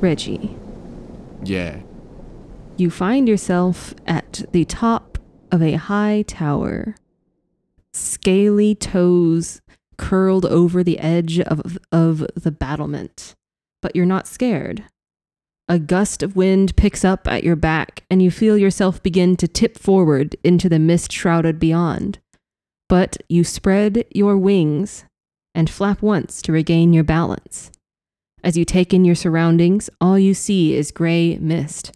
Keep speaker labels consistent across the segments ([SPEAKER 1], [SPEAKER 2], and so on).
[SPEAKER 1] Reggie,
[SPEAKER 2] Yeah.
[SPEAKER 1] you find yourself at the top of a high tower. Scaly toes curled over the edge of, of the battlement, but you're not scared. A gust of wind picks up at your back, and you feel yourself begin to tip forward into the mist shrouded beyond. But you spread your wings and flap once to regain your balance. As you take in your surroundings, all you see is gray mist,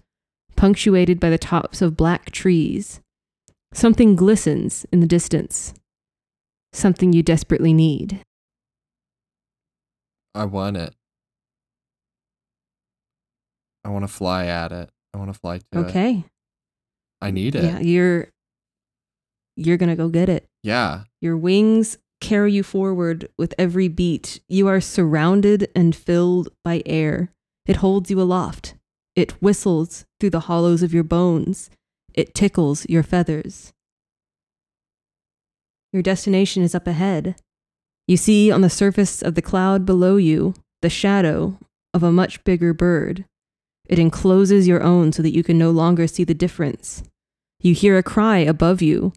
[SPEAKER 1] punctuated by the tops of black trees. Something glistens in the distance. Something you desperately need.
[SPEAKER 2] I want it. I want to fly at it. I want to fly to it.
[SPEAKER 1] Okay.
[SPEAKER 2] I need it.
[SPEAKER 1] Yeah, you're you're going to go get it.
[SPEAKER 2] Yeah.
[SPEAKER 1] Your wings carry you forward with every beat. You are surrounded and filled by air. It holds you aloft. It whistles through the hollows of your bones. It tickles your feathers. Your destination is up ahead. You see on the surface of the cloud below you the shadow of a much bigger bird. It encloses your own so that you can no longer see the difference. You hear a cry above you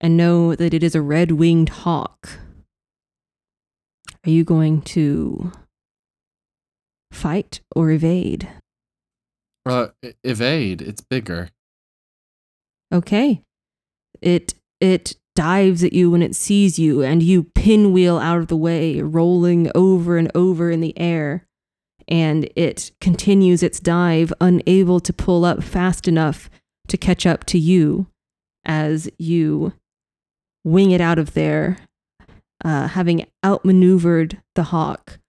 [SPEAKER 1] and know that it is a red winged hawk. Are you going to fight or evade?
[SPEAKER 2] Uh, evade. It's bigger.
[SPEAKER 1] Okay. It it dives at you when it sees you and you pinwheel out of the way, rolling over and over in the air. And it continues its dive, unable to pull up fast enough to catch up to you as you wing it out of there, uh, having outmaneuvered the hawk.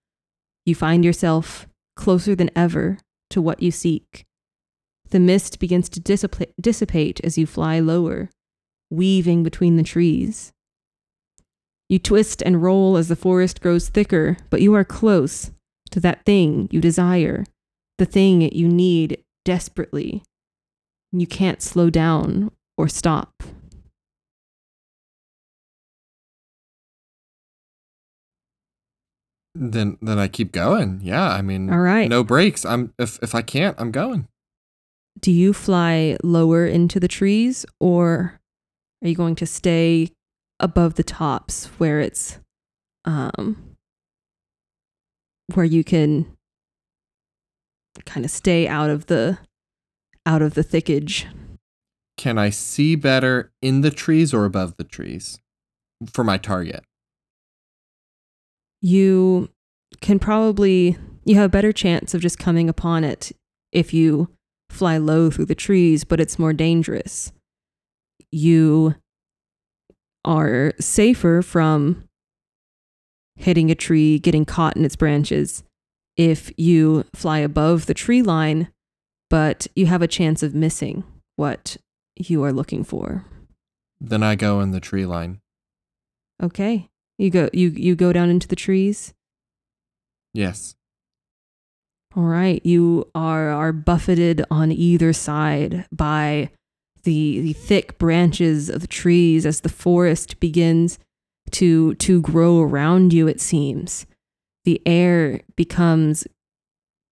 [SPEAKER 1] You find yourself closer than ever to what you seek. The mist begins to dissipate, dissipate as you fly lower, weaving between the trees. You twist and roll as the forest grows thicker, but you are close to that thing you desire, the thing you need desperately. You can't slow down or stop.
[SPEAKER 2] Then then I keep going. Yeah. I mean,
[SPEAKER 1] All right.
[SPEAKER 2] no breaks. I'm if if I can't, I'm going.
[SPEAKER 1] Do you fly lower into the trees or are you going to stay above the tops where it's um where you can kind of stay out of the out of the thickage?
[SPEAKER 2] Can I see better in the trees or above the trees for my target?
[SPEAKER 1] You can probably you have a better chance of just coming upon it if you fly low through the trees, but it's more dangerous. You are safer from hitting a tree, getting caught in its branches if you fly above the tree line, but you have a chance of missing what you are looking for.
[SPEAKER 2] Then I go in the tree line.
[SPEAKER 1] Okay. You go you you go down into the trees.
[SPEAKER 2] Yes.
[SPEAKER 1] All right, you are are buffeted on either side by the the thick branches of the trees as the forest begins to to grow around you it seems. The air becomes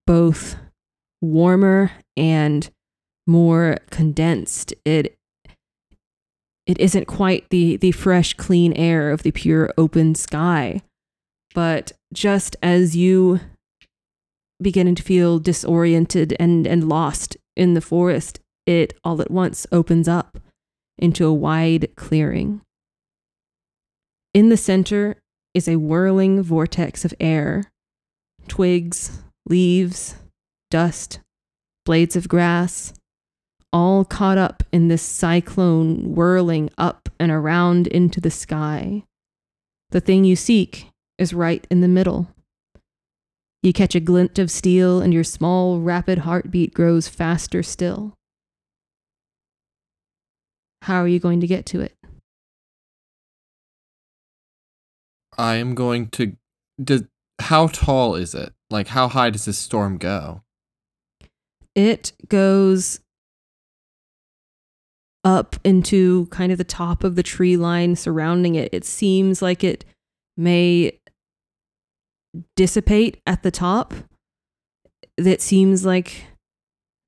[SPEAKER 1] both warmer and more condensed. It it isn't quite the the fresh clean air of the pure open sky. But just as you beginning to feel disoriented and, and lost in the forest, it all at once opens up into a wide clearing. In the center is a whirling vortex of air twigs, leaves, dust, blades of grass, all caught up in this cyclone whirling up and around into the sky. The thing you seek is right in the middle. You catch a glint of steel, and your small, rapid heartbeat grows faster still. How are you going to get to it?
[SPEAKER 2] I am going to. Does, how tall is it? Like, how high does this storm go?
[SPEAKER 1] It goes up into kind of the top of the tree line surrounding it. It seems like it may dissipate at the top. it seems like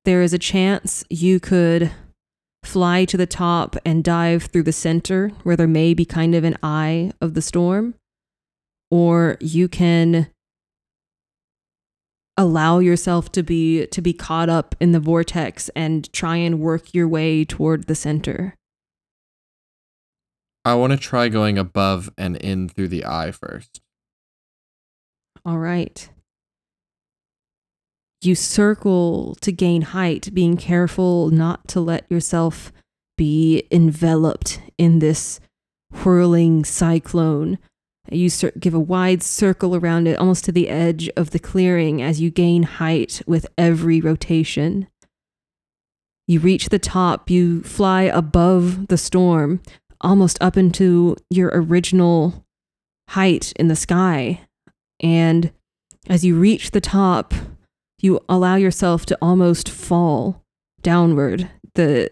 [SPEAKER 1] there is a chance you could fly to the top and dive through the center where there may be kind of an eye of the storm, or you can allow yourself to be to be caught up in the vortex and try and work your way toward the center.
[SPEAKER 2] I want to try going above and in through the eye first.
[SPEAKER 1] All right. You circle to gain height, being careful not to let yourself be enveloped in this whirling cyclone you give a wide circle around it, almost to the edge of the clearing as you gain height with every rotation. You reach the top, you fly above the storm, almost up into your original height in the sky. And as you reach the top, you allow yourself to almost fall downward. The,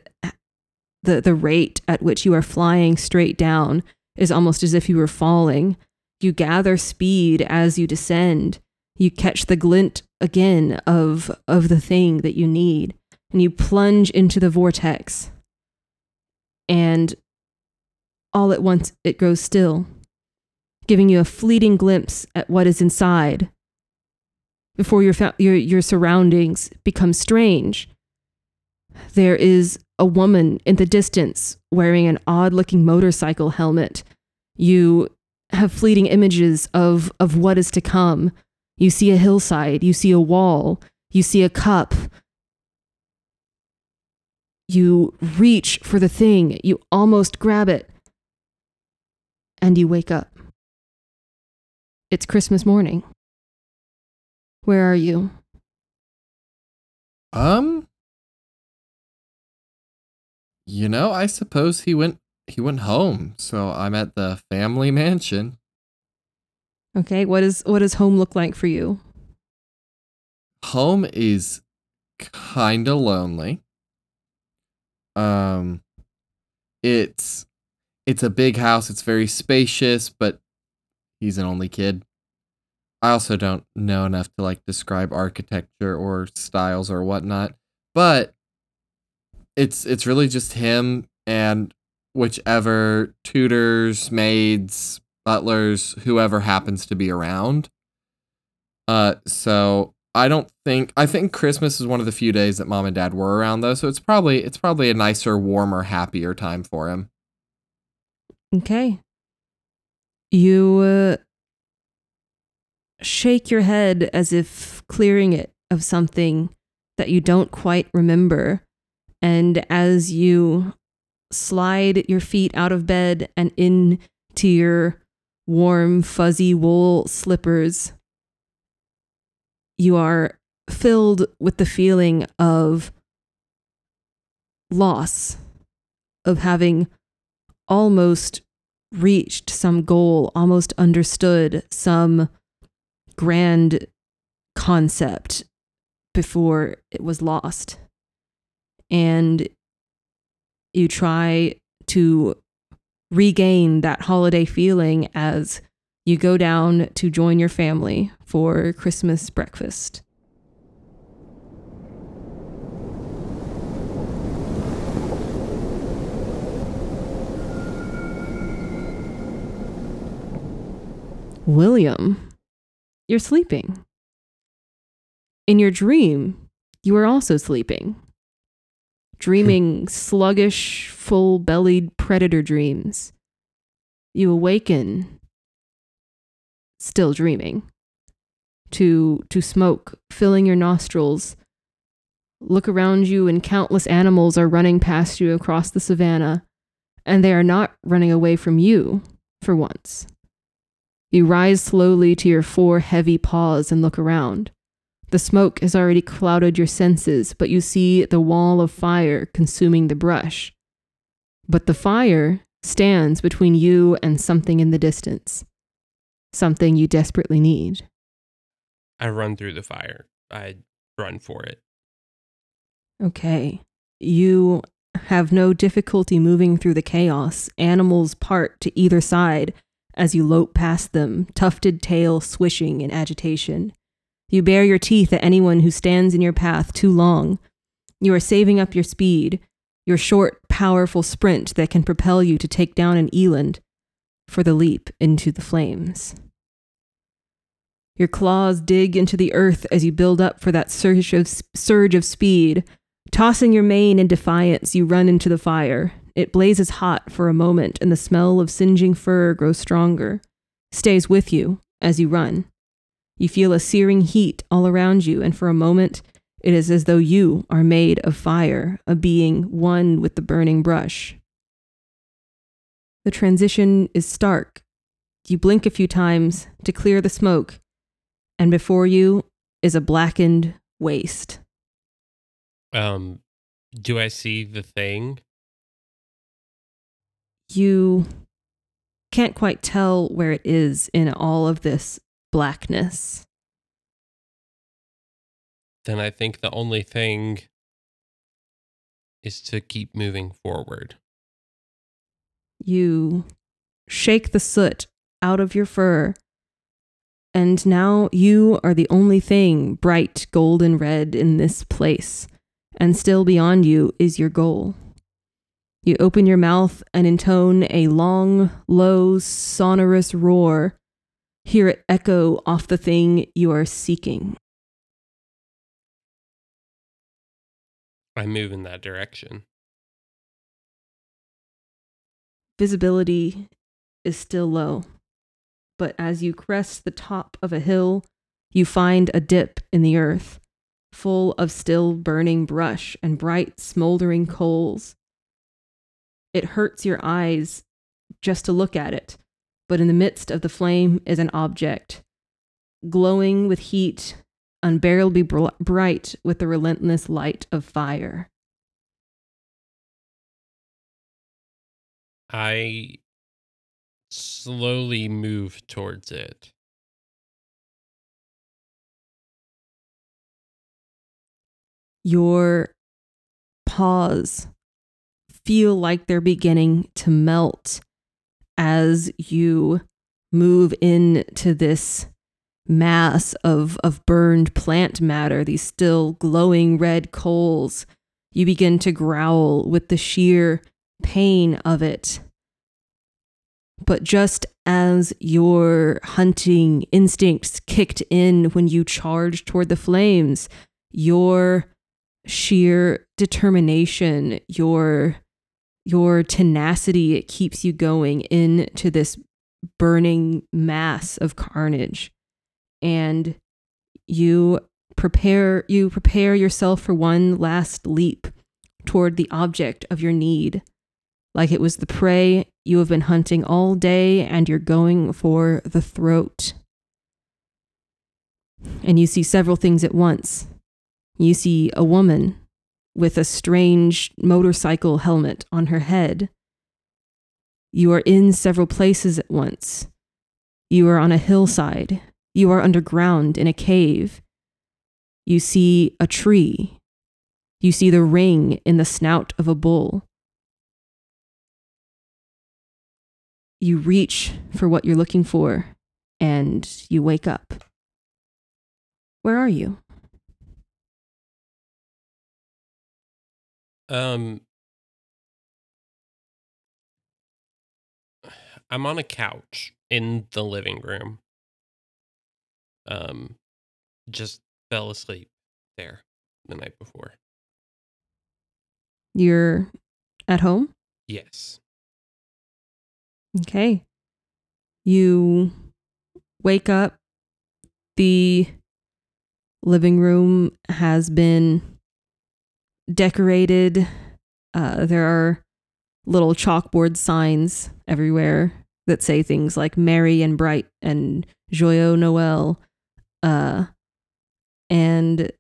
[SPEAKER 1] the, the rate at which you are flying straight down is almost as if you were falling. You gather speed as you descend. You catch the glint again of, of the thing that you need, and you plunge into the vortex. And all at once it grows still, giving you a fleeting glimpse at what is inside before your, fa- your, your surroundings become strange. There is a woman in the distance wearing an odd looking motorcycle helmet. You have fleeting images of of what is to come. You see a hillside, you see a wall, you see a cup. You reach for the thing, you almost grab it, and you wake up. It's Christmas morning. Where are you?
[SPEAKER 2] Um, you know, I suppose he went he went home, so I'm at the family mansion.
[SPEAKER 1] Okay, what is what does home look like for you?
[SPEAKER 2] Home is kind of lonely. Um it's it's a big house, it's very spacious, but he's an only kid. I also don't know enough to like describe architecture or styles or whatnot, but it's it's really just him and whichever tutors, maids, butlers, whoever happens to be around. Uh, so I don't think I think Christmas is one of the few days that mom and dad were around though, so it's probably it's probably a nicer, warmer, happier time for him.
[SPEAKER 1] Okay. You uh, shake your head as if clearing it of something that you don't quite remember. And as you slide your feet out of bed and into your warm, fuzzy wool slippers, you are filled with the feeling of loss, of having almost reached some goal, almost understood some grand concept before it was lost. And you try to regain that holiday feeling as you go down to join your family for Christmas breakfast. William, you're sleeping. In your dream, you are also sleeping dreaming sluggish, full bellied predator dreams. You awaken, still dreaming, to, to smoke filling your nostrils. Look around you, and countless animals are running past you across the savannah, and they are not running away from you for once. You rise slowly to your four heavy paws and look around. The smoke has already clouded your senses, but you see the wall of fire consuming the brush. But the fire stands between you and something in the distance, something you desperately need.
[SPEAKER 3] I run through the fire. I run for it.
[SPEAKER 1] Okay. You have no difficulty moving through the chaos. Animals part to either side as you lope past them, tufted tail swishing in agitation. You bare your teeth at anyone who stands in your path too long. You are saving up your speed, your short, powerful sprint that can propel you to take down an eland for the leap into the flames. Your claws dig into the earth as you build up for that surge of, surge of speed. Tossing your mane in defiance, you run into the fire. It blazes hot for a moment, and the smell of singeing fur grows stronger, stays with you as you run. You feel a searing heat all around you, and for a moment, it is as though you are made of fire, a being one with the burning brush. The transition is stark. You blink a few times to clear the smoke, and before you is a blackened waste.
[SPEAKER 3] Um, do I see the thing?
[SPEAKER 1] You can't quite tell where it is in all of this blackness.
[SPEAKER 3] Then I think the only thing is to keep moving forward.
[SPEAKER 1] You shake the soot out of your fur, and now you are the only thing bright golden red in this place, and still beyond you is your goal. You open your mouth and intone a long, low, sonorous roar. Hear it echo off the thing you are seeking.
[SPEAKER 3] I move in that direction.
[SPEAKER 1] Visibility is still low, but as you crest the top of a hill, you find a dip in the earth, full of still burning brush and bright, smoldering coals. It hurts your eyes just to look at it, but in the midst of the flame is an object, glowing with heat, unbearably br- bright with the relentless light of fire.
[SPEAKER 3] I slowly move towards it.
[SPEAKER 1] Your paws feel like they're beginning to melt as you move into this mass of, of burned plant matter, these still glowing red coals. You begin to growl with the sheer pain of it. But just as your hunting instincts kicked in when you charged toward the flames, your sheer determination, your your tenacity, it keeps you going into this burning mass of carnage. And you prepare you prepare yourself for one last leap toward the object of your need. Like it was the prey you have been hunting all day and you're going for the throat. And you see several things at once. You see a woman with a strange motorcycle helmet on her head you are in several places at once you are on a hillside you are underground in a cave you see a tree. You see the ring in the snout of a bull. You reach for what you're looking for and you wake up. Where are you?
[SPEAKER 3] Um, I'm on a couch in the living room. Um, just fell asleep there the night before.
[SPEAKER 1] You're at home?
[SPEAKER 3] Yes.
[SPEAKER 1] Okay. You wake up. The living room has been decorated. Uh, there are little chalkboard signs everywhere that say things like merry and bright and joyeux Noel. Uh, and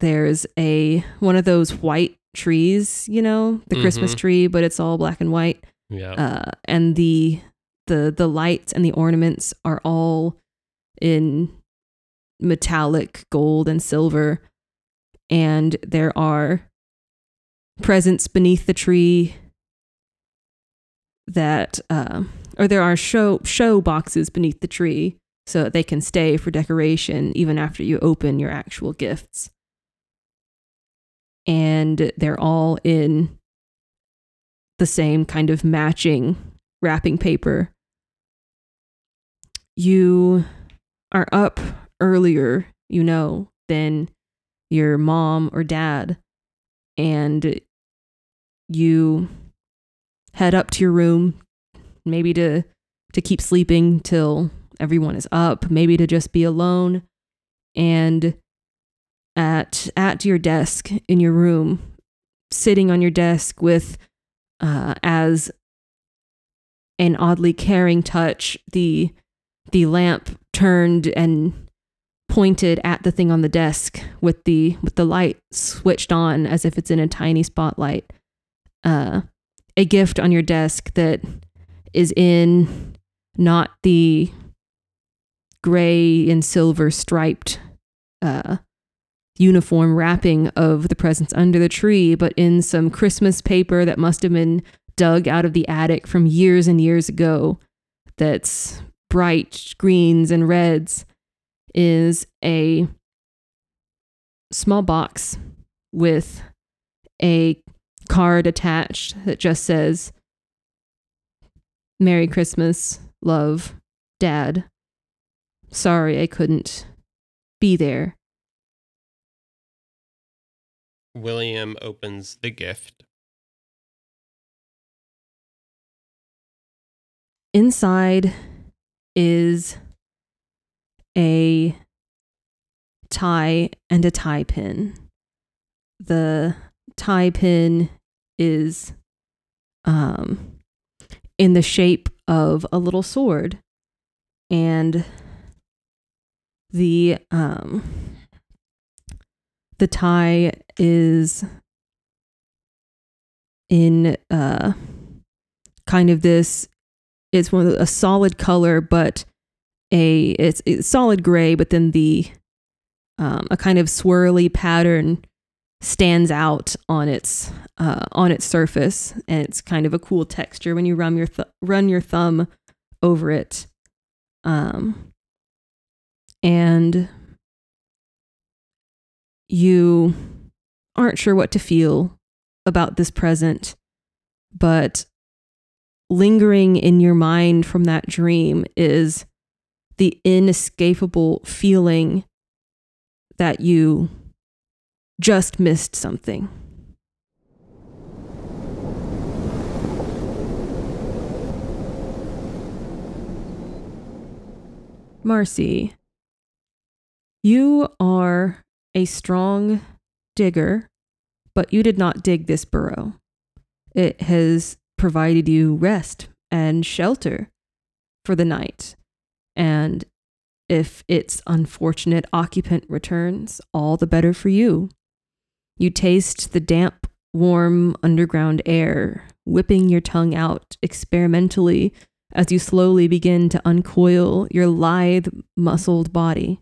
[SPEAKER 1] there's a one of those white trees, you know, the Christmas
[SPEAKER 3] Mhm.
[SPEAKER 1] tree, but it's all black and white.
[SPEAKER 3] Yeah.
[SPEAKER 1] Uh, and the the the lights and the ornaments are all in metallic gold and silver, and there are presents beneath the tree that uh, or there are show show boxes beneath the tree so that they can stay for decoration even after you open your actual gifts. And they're all in the same kind of matching wrapping paper. You are up earlier, you know, than your mom or dad, and you head up to your room, maybe to to keep sleeping till everyone is up, maybe to just be alone, and at at your desk in your room, sitting on your desk with uh, as an oddly caring touch, the the lamp turned and pointed at the thing on the desk with the with the light switched on as if it's in a tiny spotlight. Uh, a gift on your desk that is in not the gray and silver striped uh, uniform wrapping of the presents under the tree, but in some Christmas paper that must have been dug out of the attic from years and years ago that's bright greens and reds is a small box with a card attached that just says Merry Christmas, love, Dad. Sorry I couldn't be there.
[SPEAKER 3] William opens the gift.
[SPEAKER 1] Inside is a tie and a tie pin. The tie pin is um, in the shape of a little sword, and the um, the tie is in uh, kind of this. It's one a solid color, but a it's, it's solid gray, but then the um, a kind of swirly pattern stands out on its uh, on its surface, and it's kind of a cool texture when you run your th- run your thumb over it. Um, and you aren't sure what to feel about this present, but lingering in your mind from that dream is the inescapable feeling that you just missed something. Marcy, you are a strong digger, but you did not dig this burrow. It has provided you rest and shelter for the night. And if its unfortunate occupant returns, all the better for you. You taste the damp, warm underground air, whipping your tongue out experimentally as you slowly begin to uncoil your lithe, muscled body.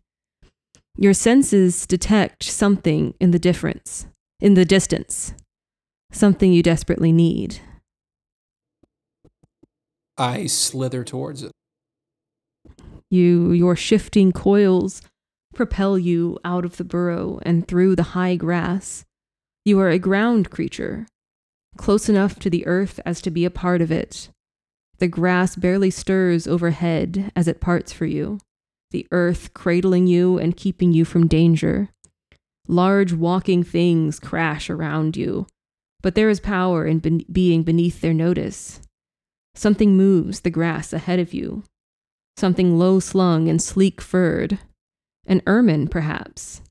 [SPEAKER 1] Your senses detect something in the difference, in the distance, something you desperately need.
[SPEAKER 4] I slither towards it.
[SPEAKER 1] You, your shifting coils propel you out of the burrow and through the high grass. You are a ground creature, close enough to the earth as to be a part of it. The grass barely stirs overhead as it parts for you, the earth cradling you and keeping you from danger. Large walking things crash around you, but there is power in be- being beneath their notice. Something moves the grass ahead of you, something low slung and sleek furred. An ermine, perhaps.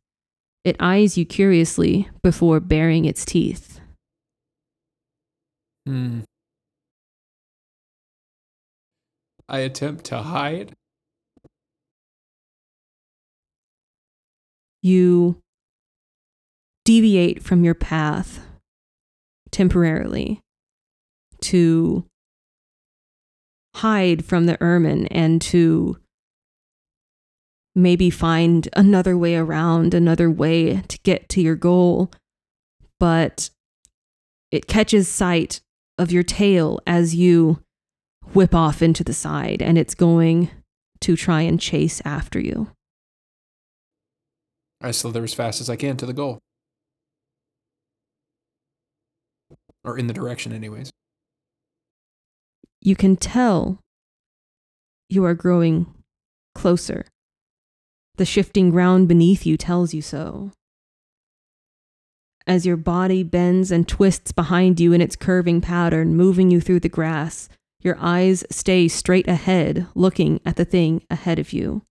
[SPEAKER 1] It eyes you curiously before baring its teeth.
[SPEAKER 4] Hmm. I attempt to hide.
[SPEAKER 1] You deviate from your path temporarily to hide from the ermine and to maybe find another way around, another way to get to your goal. But it catches sight of your tail as you whip off into the side, and it's going to try and chase after you.
[SPEAKER 4] I slither as fast as I can to the goal. Or in the direction, anyways.
[SPEAKER 1] You can tell you are growing closer. The shifting ground beneath you tells you so. As your body bends and twists behind you in its curving pattern, moving you through the grass, your eyes stay straight ahead, looking at the thing ahead of you.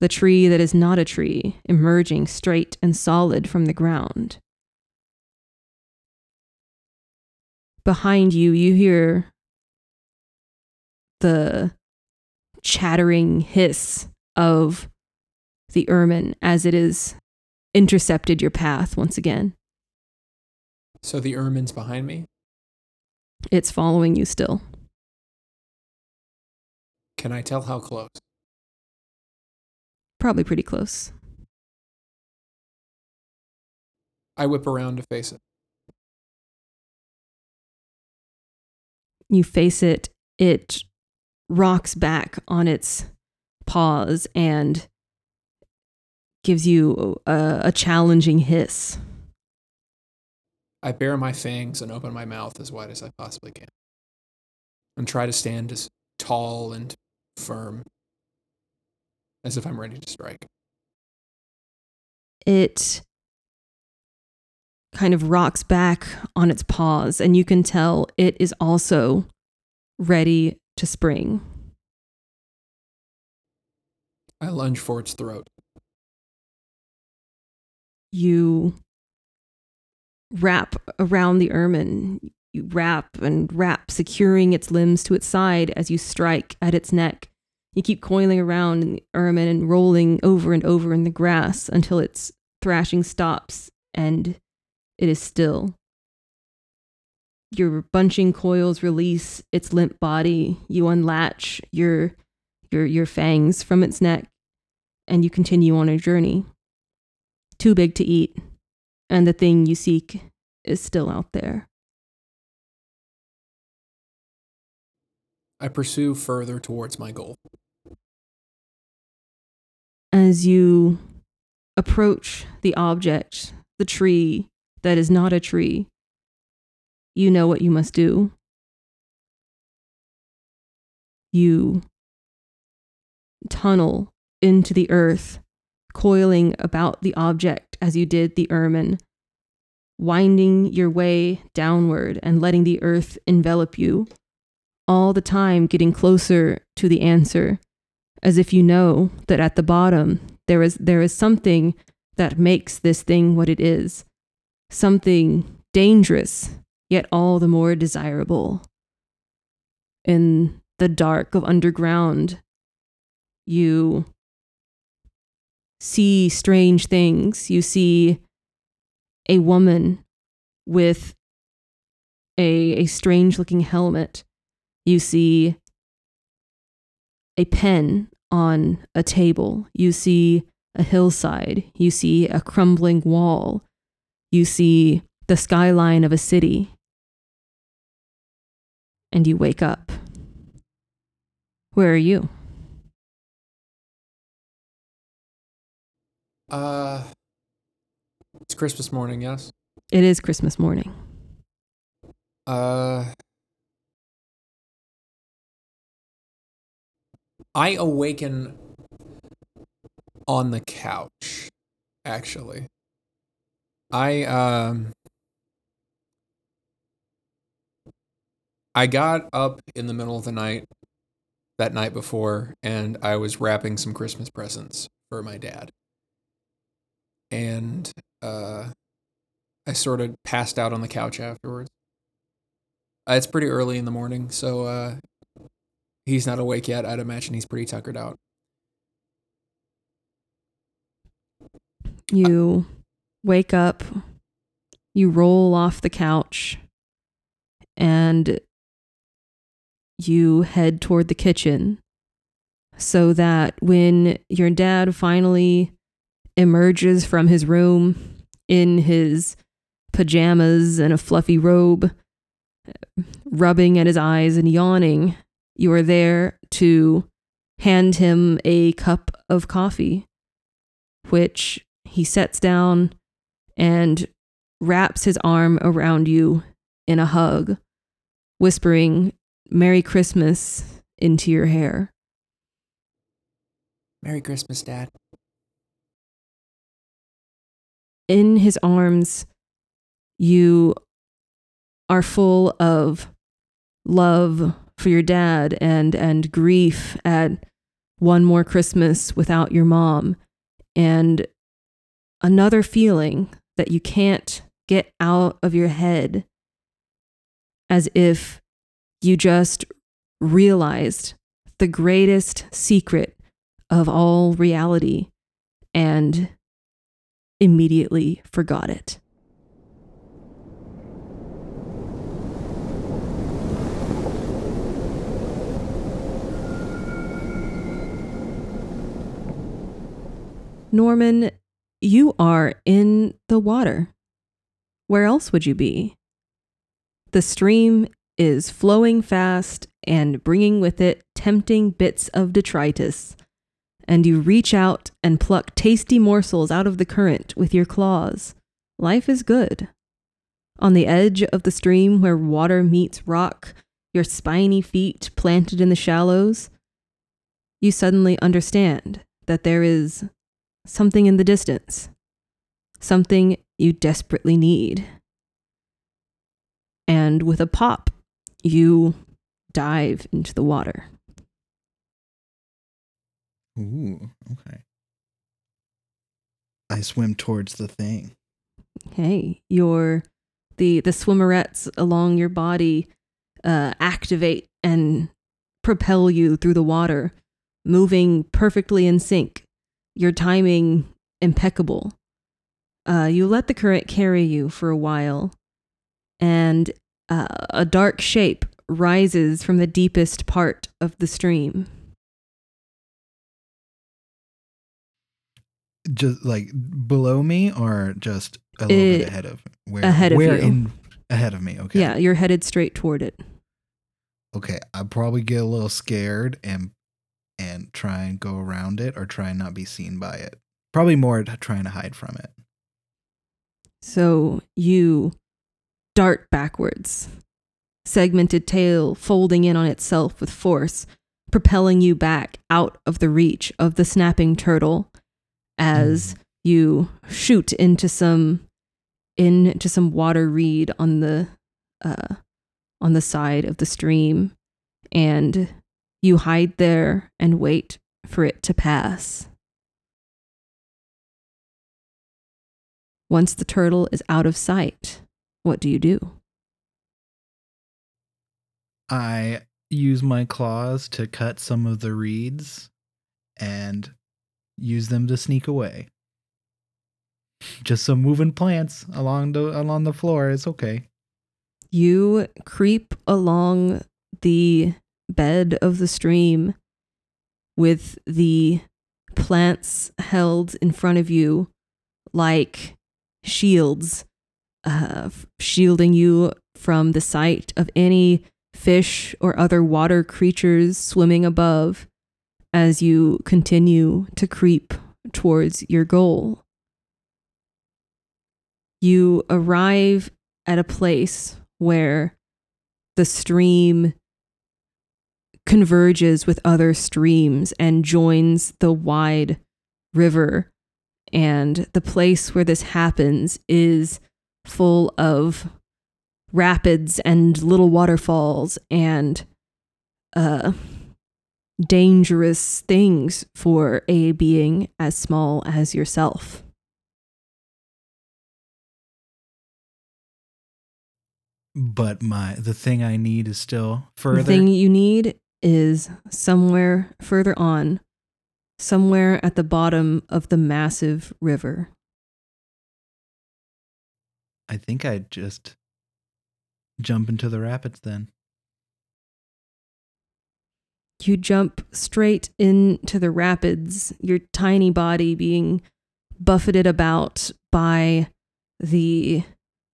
[SPEAKER 1] The tree that is not a tree, emerging straight and solid from the ground. Behind you, you hear the chattering hiss of the ermine as it is intercepted your path once again.
[SPEAKER 4] So the ermine's behind me.
[SPEAKER 1] It's following you still.
[SPEAKER 4] Can I tell how close?
[SPEAKER 1] Probably pretty close.
[SPEAKER 4] I whip around to face it.
[SPEAKER 1] You face it, it rocks back on its paws and gives you a, a challenging hiss.
[SPEAKER 4] I bare my fangs and open my mouth as wide as I possibly can. And try to stand as tall and firm as if I'm ready to strike.
[SPEAKER 1] It kind of rocks back on its paws, and you can tell it is also ready to spring.
[SPEAKER 4] I lunge for its throat.
[SPEAKER 1] You wrap around the ermine. You wrap and wrap, securing its limbs to its side as you strike at its neck. You keep coiling around in the ermine and rolling over and over in the grass until its thrashing stops and it is still. Your bunching coils release its limp body. You unlatch your your your fangs from its neck and you continue on a journey. Too big to eat, and the thing you seek is still out there.
[SPEAKER 4] I pursue further towards my goal.
[SPEAKER 1] As you approach the object, the tree that is not a tree, you know what you must do. You tunnel into the earth, coiling about the object as you did the ermine, winding your way downward and letting the earth envelop you, all the time getting closer to the answer, as if you know that at the bottom there is, there is something that makes this thing what it is, something dangerous, yet all the more desirable. In the dark of underground, you see strange things. You see a woman with a, a strange looking helmet. You see a pen on a table. You see a hillside. You see a crumbling wall. You see the skyline of a city. And you wake up. Where are you?
[SPEAKER 4] Uh, it's Christmas morning, yes.
[SPEAKER 1] It is Christmas morning.
[SPEAKER 4] Uh, I awaken on the couch. Actually, I um, I got up in the middle of the night that night before, and I was wrapping some Christmas presents for my dad and uh, I sort of passed out on the couch afterwards. Uh, it's pretty early in the morning, so uh, he's not awake yet. I'd imagine he's pretty tuckered out.
[SPEAKER 1] You wake up, you roll off the couch, and you head toward the kitchen so that when your dad finally emerges from his room in his pajamas and a fluffy robe, rubbing at his eyes and yawning. You are there to hand him a cup of coffee, which he sets down and wraps his arm around you in a hug, whispering Merry Christmas into your hair.
[SPEAKER 4] Merry Christmas, Dad.
[SPEAKER 1] In his arms, you are full of love for your dad and and grief at one more Christmas without your mom and another feeling that you can't get out of your head as if you just realized the greatest secret of all reality and immediately forgot it. Norman, you are in the water. Where else would you be? The stream is flowing fast and bringing with it tempting bits of detritus, and you reach out and pluck tasty morsels out of the current with your claws. Life is good. On the edge of the stream where water meets rock, your spiny feet planted in the shallows, you suddenly understand that there is something in the distance, something you desperately need. And with a pop, you dive into the water.
[SPEAKER 5] Ooh, okay. I swim towards the thing.
[SPEAKER 1] Okay, your the the swimmerets along your body uh, activate and propel you through the water, moving perfectly in sync. Your timing impeccable. Uh, you let the current carry you for a while, and uh, a dark shape rises from the deepest part of the stream.
[SPEAKER 5] Just like below me or just a little bit
[SPEAKER 1] Eh,
[SPEAKER 5] ahead of where
[SPEAKER 1] ahead of
[SPEAKER 5] where
[SPEAKER 1] you.
[SPEAKER 5] in ahead of me, okay.
[SPEAKER 1] Yeah, you're headed straight toward it.
[SPEAKER 5] Okay. I probably get a little scared and and try and go around it or try and not be seen by it. Probably more trying to hide from it.
[SPEAKER 1] So you dart backwards, segmented tail folding in on itself with force, propelling you back out of the reach of the snapping turtle as you shoot into some into some water reed on the uh, on the side of the stream and you hide there and wait for it to pass. Once the turtle is out of sight, what do you do?
[SPEAKER 5] I use my claws to cut some of the reeds and use them to sneak away. Just some moving plants along the along the floor. It's okay.
[SPEAKER 1] You creep along the bed of the stream with the plants held in front of you like shields, uh, shielding you from the sight of any fish or other water creatures swimming above as you continue to creep towards your goal. You arrive at a place where the stream converges with other streams and joins the wide river. And the place where this happens is full of rapids and little waterfalls and uh, dangerous things for a being as small as yourself.
[SPEAKER 5] But my the thing I need is still further.
[SPEAKER 1] The thing you need is somewhere further on, somewhere at the bottom of the massive river.
[SPEAKER 5] I think I'd just jump into the rapids then.
[SPEAKER 1] You jump straight into the rapids, your tiny body being buffeted about by the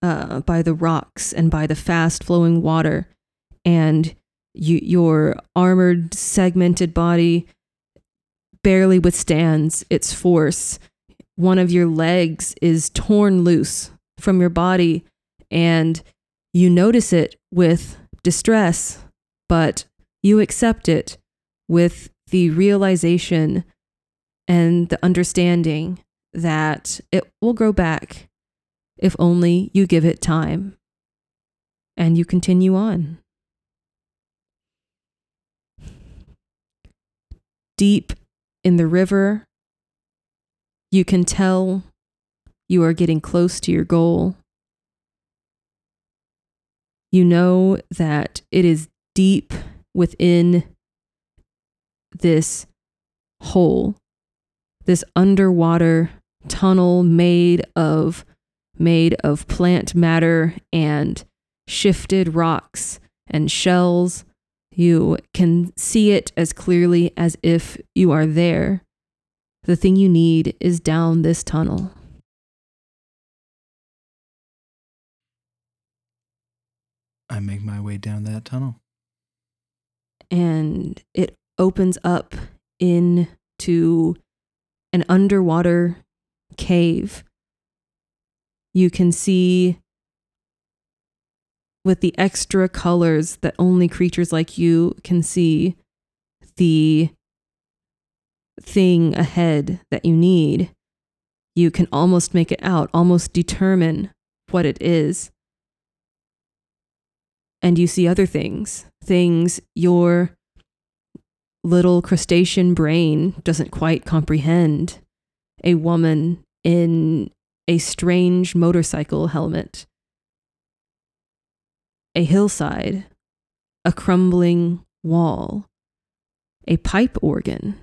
[SPEAKER 1] uh, by the rocks and by the fast flowing water, and you, your armored, segmented body barely withstands its force. One of your legs is torn loose from your body, and you notice it with distress, but you accept it with the realization and the understanding that it will grow back if only you give it time. And you continue on. Deep in the river, you can tell you are getting close to your goal. You know that it is deep within this hole, this underwater tunnel made of made of plant matter and shifted rocks and shells. You can see it as clearly as if you are there. The thing you need is down this tunnel.
[SPEAKER 5] I make my way down that tunnel.
[SPEAKER 1] and it opens up into an underwater cave. You can see with the extra colors that only creatures like you can see the thing ahead that you need. You can almost make it out, almost determine what it is and you see other things, things your little crustacean brain doesn't quite comprehend. A woman in a strange motorcycle helmet, a hillside, a crumbling wall, a pipe organ.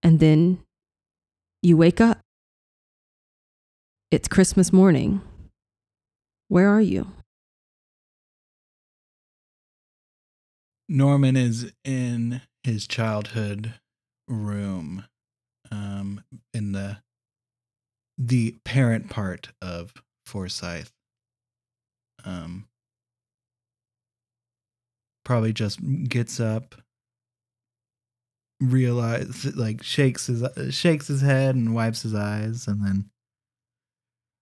[SPEAKER 1] And then you wake up. It's Christmas morning. Where are you?
[SPEAKER 5] Norman is in his childhood room, um, in the the parent part of Forsyth. Um, probably just gets up, realize like shakes his shakes his head and wipes his eyes, and then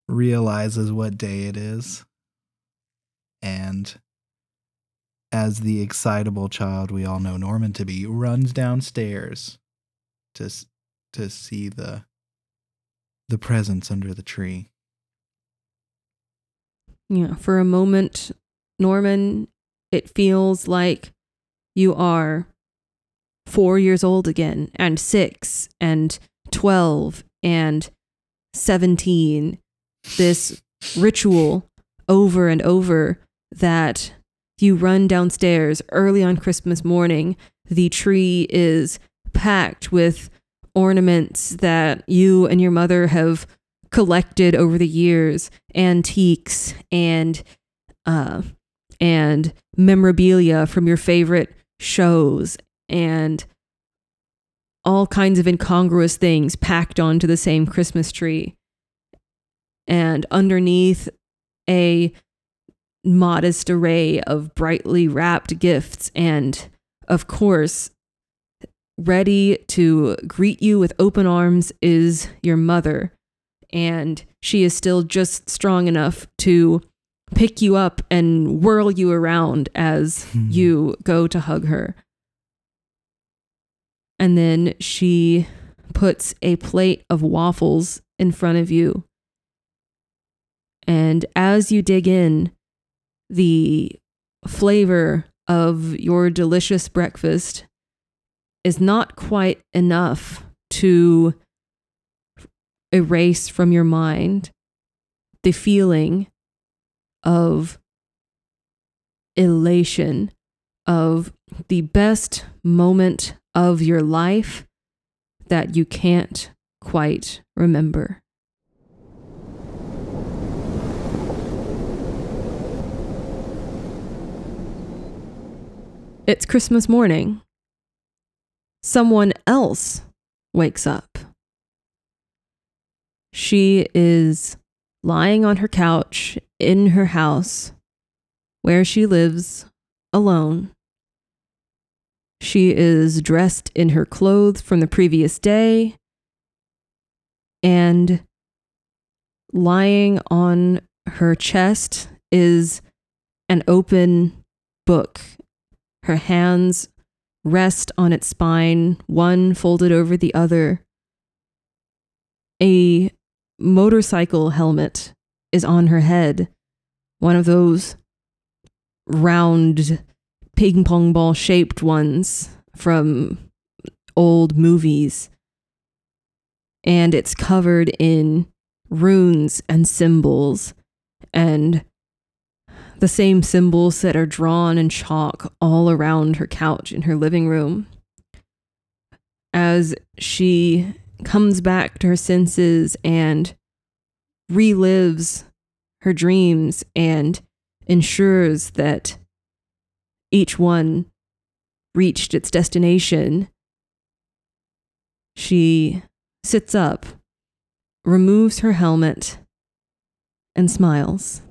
[SPEAKER 5] realizes what day it is, and as the excitable child we all know Norman to be, runs downstairs to to see the the presents under the tree.
[SPEAKER 1] Yeah, for a moment, Norman, it feels like you are four years old again, and six, and 12, and 17. This ritual over and over that you run downstairs early on Christmas morning. The tree is packed with ornaments that you and your mother have collected over the years, antiques and uh, and memorabilia from your favorite shows and all kinds of incongruous things packed onto the same Christmas tree. And underneath a modest array of brightly wrapped gifts and of course ready to greet you with open arms is your mother. And she is still just strong enough to pick you up and whirl you around as
[SPEAKER 5] Hmm.
[SPEAKER 1] you go to hug her. And then she puts a plate of waffles in front of you. And as you dig in the flavor of your delicious breakfast is not quite enough to erase from your mind the feeling of elation of the best moment of your life that you can't quite remember. It's Christmas morning. Someone else wakes up. She is lying on her couch in her house where she lives alone. She is dressed in her clothes from the previous day and lying on her chest is an open book. Her hands rest on its spine, one folded over the other. A motorcycle helmet is on her head, one of those round ping pong ball shaped ones from old movies. And it's covered in runes and symbols and the same symbols that are drawn in chalk all around her couch in her living room. As she comes back to her senses and relives her dreams and ensures that each one reached its destination, she sits up, removes her helmet, and smiles.